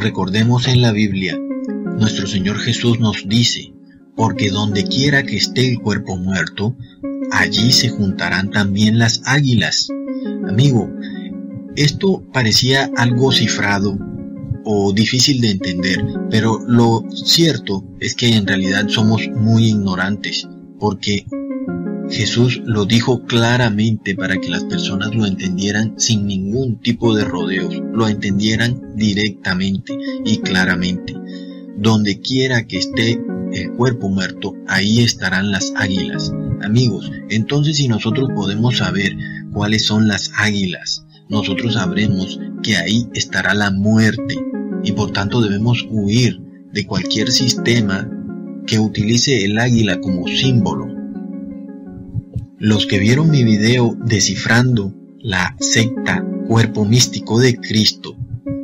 recordemos en la Biblia, nuestro Señor Jesús nos dice, porque donde quiera que esté el cuerpo muerto, allí se juntarán también las águilas. Amigo, esto parecía algo cifrado o difícil de entender, pero lo cierto es que en realidad somos muy ignorantes, porque Jesús lo dijo claramente para que las personas lo entendieran sin ningún tipo de rodeos, lo entendieran directamente y claramente. Donde quiera que esté el cuerpo muerto, ahí estarán las águilas. Amigos, entonces si nosotros podemos saber cuáles son las águilas, nosotros sabremos que ahí estará la muerte y por tanto debemos huir de cualquier sistema que utilice el águila como símbolo los que vieron mi video descifrando la secta Cuerpo Místico de Cristo,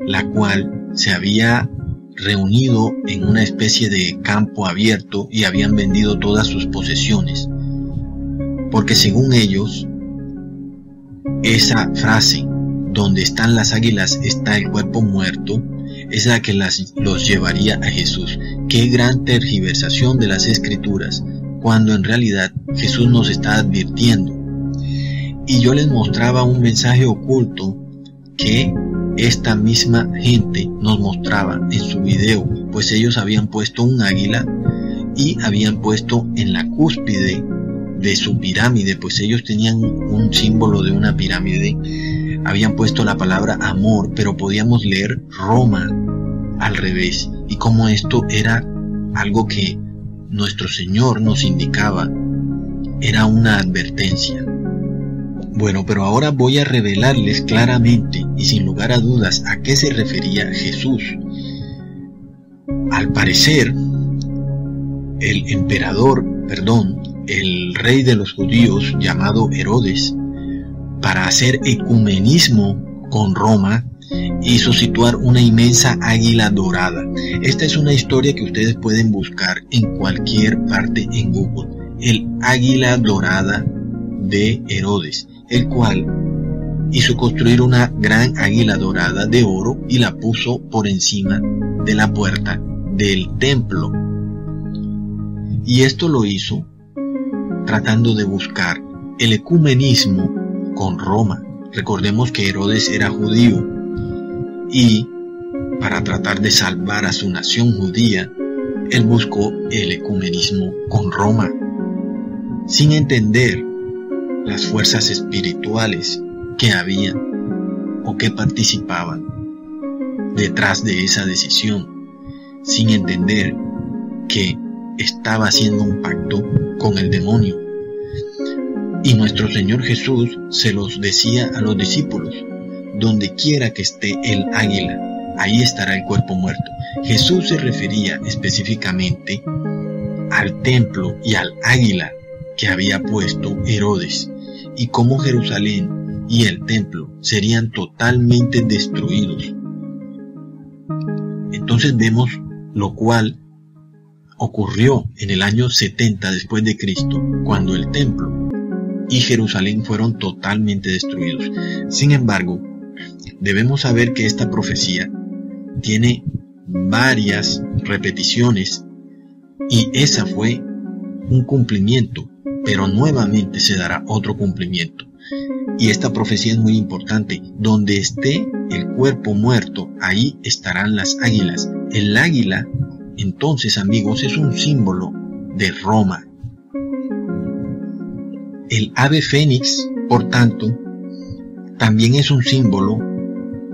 la cual se había reunido en una especie de campo abierto y habían vendido todas sus posesiones. Porque según ellos, esa frase, donde están las águilas está el cuerpo muerto, es la que los llevaría a Jesús. Qué gran tergiversación de las escrituras cuando en realidad Jesús nos está advirtiendo. Y yo les mostraba un mensaje oculto que esta misma gente nos mostraba en su video, pues ellos habían puesto un águila y habían puesto en la cúspide de su pirámide, pues ellos tenían un símbolo de una pirámide, habían puesto la palabra amor, pero podíamos leer Roma al revés, y como esto era algo que nuestro Señor nos indicaba era una advertencia. Bueno, pero ahora voy a revelarles claramente y sin lugar a dudas a qué se refería Jesús. Al parecer, el emperador, perdón, el rey de los judíos llamado Herodes, para hacer ecumenismo con Roma, hizo situar una inmensa águila dorada. Esta es una historia que ustedes pueden buscar en cualquier parte en Google. El águila dorada de Herodes, el cual hizo construir una gran águila dorada de oro y la puso por encima de la puerta del templo. Y esto lo hizo tratando de buscar el ecumenismo con Roma. Recordemos que Herodes era judío y, para tratar de salvar a su nación judía, él buscó el ecumenismo con Roma, sin entender las fuerzas espirituales que había o que participaban detrás de esa decisión, sin entender que estaba haciendo un pacto con el demonio. Y nuestro Señor Jesús se los decía a los discípulos, donde quiera que esté el águila, ahí estará el cuerpo muerto. Jesús se refería específicamente al templo y al águila que había puesto Herodes y cómo Jerusalén y el templo serían totalmente destruidos. Entonces vemos lo cual ocurrió en el año 70 después de Cristo, cuando el templo y Jerusalén fueron totalmente destruidos. Sin embargo, debemos saber que esta profecía tiene varias repeticiones y esa fue un cumplimiento, pero nuevamente se dará otro cumplimiento. Y esta profecía es muy importante. Donde esté el cuerpo muerto, ahí estarán las águilas. El águila, entonces amigos, es un símbolo de Roma. El ave fénix, por tanto, también es un símbolo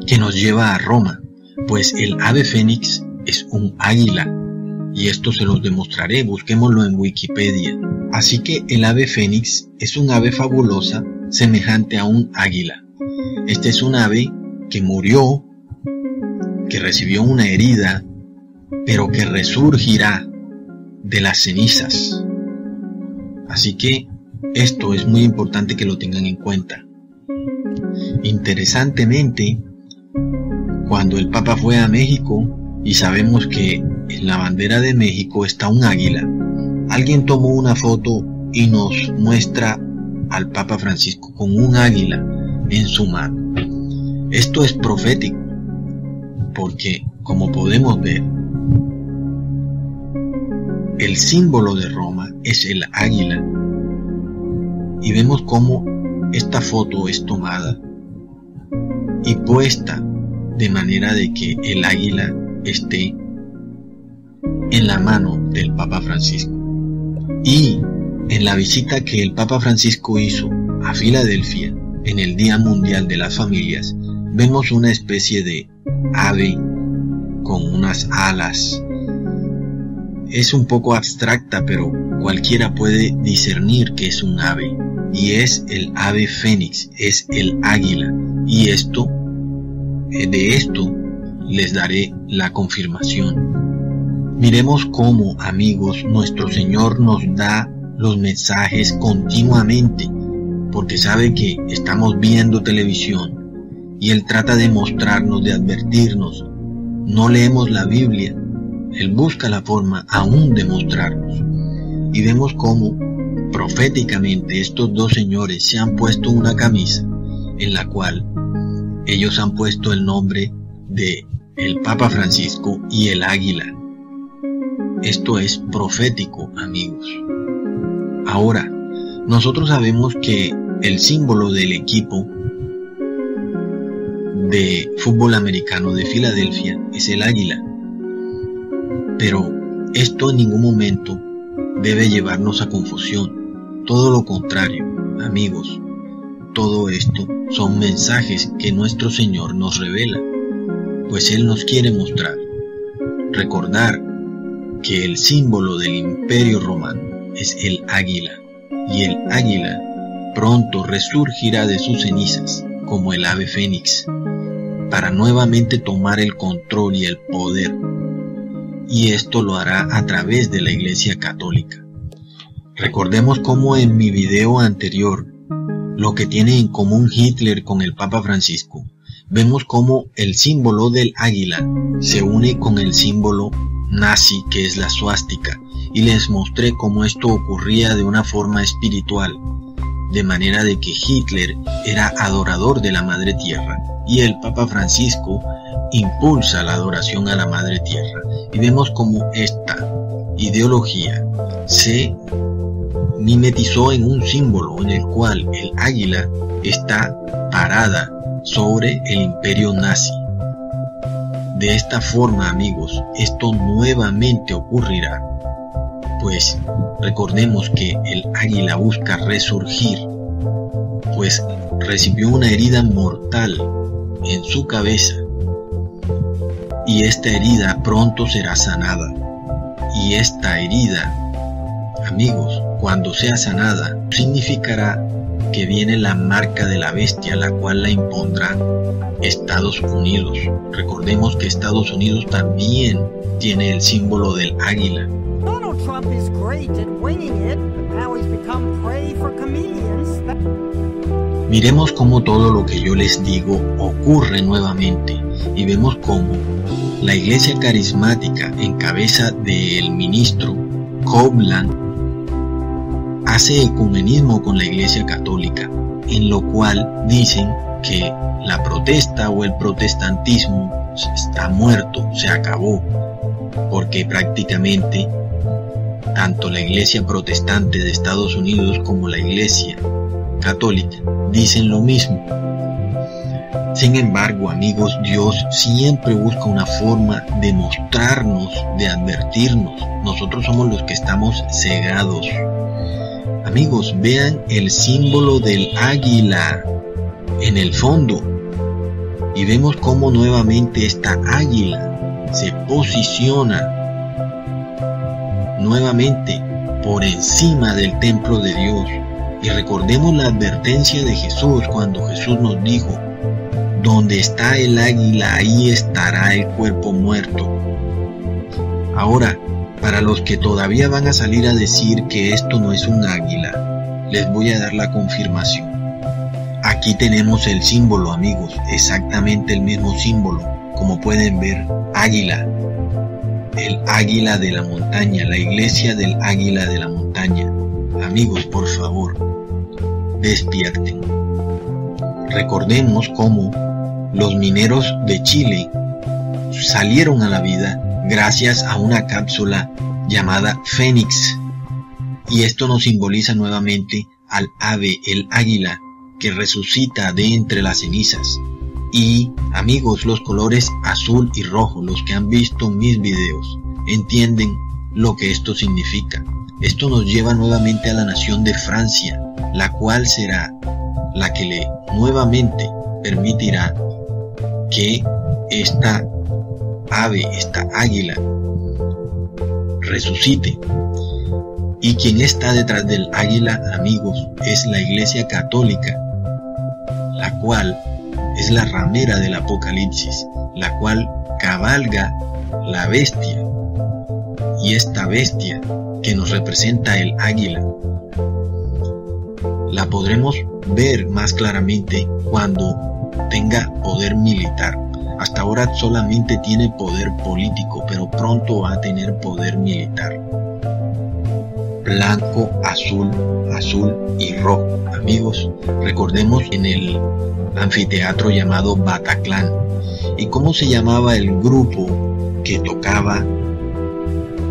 que nos lleva a Roma, pues el ave fénix es un águila, y esto se los demostraré, busquémoslo en Wikipedia. Así que el ave fénix es un ave fabulosa semejante a un águila. Este es un ave que murió, que recibió una herida, pero que resurgirá de las cenizas. Así que esto es muy importante que lo tengan en cuenta. Interesantemente, cuando el Papa fue a México y sabemos que en la bandera de México está un águila, alguien tomó una foto y nos muestra al Papa Francisco con un águila en su mano. Esto es profético. porque, como podemos ver, el símbolo de Roma es el águila. Y vemos cómo esta foto es tomada y puesta de manera de que el águila esté en la mano del Papa Francisco. Y en la visita que el Papa Francisco hizo a Filadelfia en el Día Mundial de las Familias, vemos una especie de ave con unas alas. Es un poco abstracta, pero cualquiera puede discernir que es un ave. Y es el ave fénix, es el águila. Y esto, eh, de esto, les daré la confirmación. Miremos cómo, amigos, nuestro Señor nos da los mensajes continuamente, porque sabe que estamos viendo televisión y Él trata de mostrarnos, de advertirnos. No leemos la Biblia, Él busca la forma aún de mostrarnos. Y vemos cómo proféticamente estos dos señores se han puesto una camisa en la cual ellos han puesto el nombre de el Papa Francisco y el águila. Esto es profético, amigos. Ahora, nosotros sabemos que el símbolo del equipo de fútbol americano de Filadelfia es el águila. Pero esto en ningún momento debe llevarnos a confusión. Todo lo contrario, amigos. Todo esto son mensajes que nuestro Señor nos revela, pues Él nos quiere mostrar. Recordar que el símbolo del imperio romano es el águila, y el águila pronto resurgirá de sus cenizas como el ave fénix para nuevamente tomar el control y el poder. Y esto lo hará a través de la Iglesia Católica. Recordemos cómo en mi video anterior, lo que tiene en común Hitler con el Papa Francisco, vemos cómo el símbolo del águila se une con el símbolo nazi que es la suástica y les mostré cómo esto ocurría de una forma espiritual, de manera de que Hitler era adorador de la Madre Tierra y el Papa Francisco impulsa la adoración a la Madre Tierra. Y vemos cómo esta ideología se mimetizó en un símbolo en el cual el águila está parada sobre el imperio nazi. De esta forma, amigos, esto nuevamente ocurrirá, pues recordemos que el águila busca resurgir, pues recibió una herida mortal en su cabeza y esta herida pronto será sanada. Y esta herida, amigos, cuando sea sanada, significará que viene la marca de la bestia, la cual la impondrá Estados Unidos. Recordemos que Estados Unidos también tiene el símbolo del águila. Donald Trump is great at winging it, now he's become prey for chameleons. Miremos cómo todo lo que yo les digo ocurre nuevamente y vemos cómo la iglesia carismática en cabeza del ministro Coblan hace ecumenismo con la iglesia católica, en lo cual dicen que la protesta o el protestantismo está muerto, se acabó, porque prácticamente tanto la iglesia protestante de Estados Unidos como la iglesia católica dicen lo mismo. Sin embargo, amigos, Dios siempre busca una forma de mostrarnos, de advertirnos. Nosotros somos los que estamos cegados. Amigos, vean el símbolo del águila en el fondo. Y vemos cómo nuevamente esta águila se posiciona nuevamente por encima del templo de Dios y recordemos la advertencia de Jesús cuando Jesús nos dijo, donde está el águila, ahí estará el cuerpo muerto. Ahora, para los que todavía van a salir a decir que esto no es un águila, les voy a dar la confirmación. Aquí tenemos el símbolo, amigos, exactamente el mismo símbolo. Como pueden ver, águila. El águila de la montaña, la iglesia del águila de la montaña. Amigos, por favor, despierten. Recordemos cómo los mineros de Chile salieron a la vida gracias a una cápsula llamada Fénix. Y esto nos simboliza nuevamente al ave, el águila, que resucita de entre las cenizas. Y amigos, los colores azul y rojo, los que han visto mis videos, entienden lo que esto significa. Esto nos lleva nuevamente a la nación de Francia, la cual será la que le nuevamente permitirá que esta ave, esta águila, resucite. Y quien está detrás del águila, amigos, es la Iglesia Católica, la cual es la ramera del Apocalipsis, la cual cabalga la bestia. Y esta bestia que nos representa el águila, la podremos ver más claramente cuando tenga poder militar. Hasta ahora solamente tiene poder político, pero pronto va a tener poder militar. Blanco, azul, azul y rojo. Amigos, recordemos en el anfiteatro llamado Bataclan. ¿Y cómo se llamaba el grupo que tocaba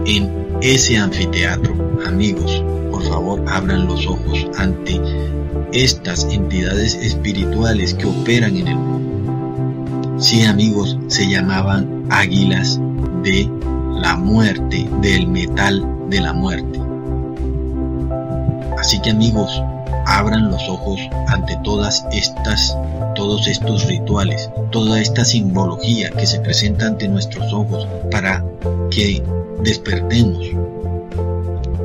en ese anfiteatro? Amigos, por favor abran los ojos ante estas entidades espirituales que operan en el mundo. Sí amigos, se llamaban águilas de la muerte, del metal de la muerte. Así que amigos, abran los ojos ante todas estas, todos estos rituales, toda esta simbología que se presenta ante nuestros ojos para que despertemos.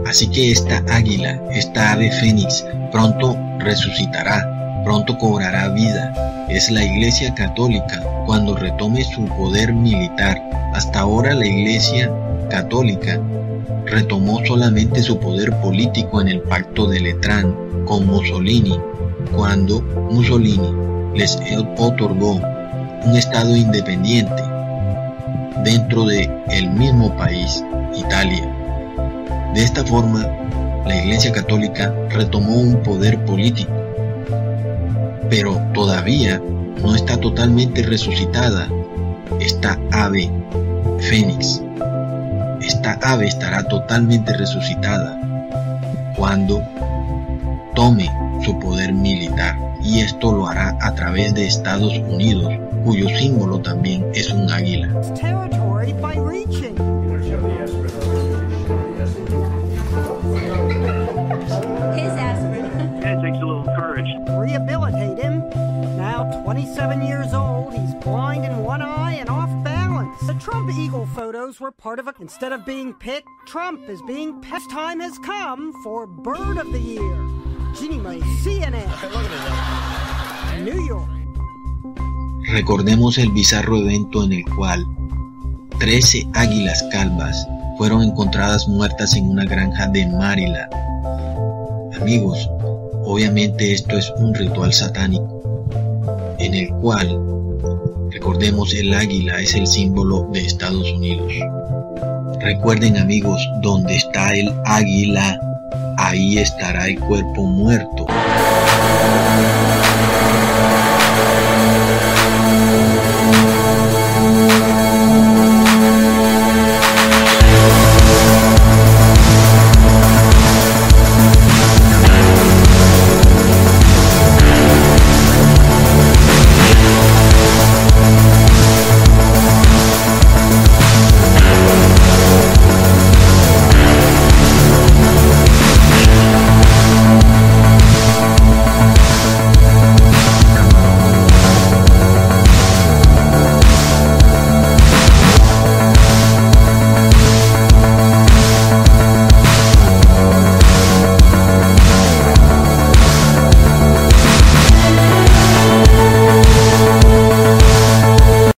Así que esta águila, esta ave fénix, pronto resucitará, pronto cobrará vida. Es la Iglesia Católica cuando retome su poder militar. Hasta ahora la Iglesia Católica retomó solamente su poder político en el pacto de Letrán con Mussolini, cuando Mussolini les otorgó un estado independiente dentro de el mismo país, Italia. De esta forma, la Iglesia Católica retomó un poder político, pero todavía no está totalmente resucitada esta ave fénix. Esta ave estará totalmente resucitada cuando tome su poder militar y esto lo hará a través de Estados Unidos, cuyo símbolo también es un águila. Photos were part of a. Instead of being picked, Trump is being picked. Time has come for Bird of the Year. Ginny May, CNN. New York. Recordemos el bizarro evento en el cual 13 águilas calvas fueron encontradas muertas en una granja de Maryland. Amigos, obviamente esto es un ritual satánico en el cual, recordemos, el águila es el símbolo de Estados Unidos. Recuerden amigos, donde está el águila, ahí estará el cuerpo muerto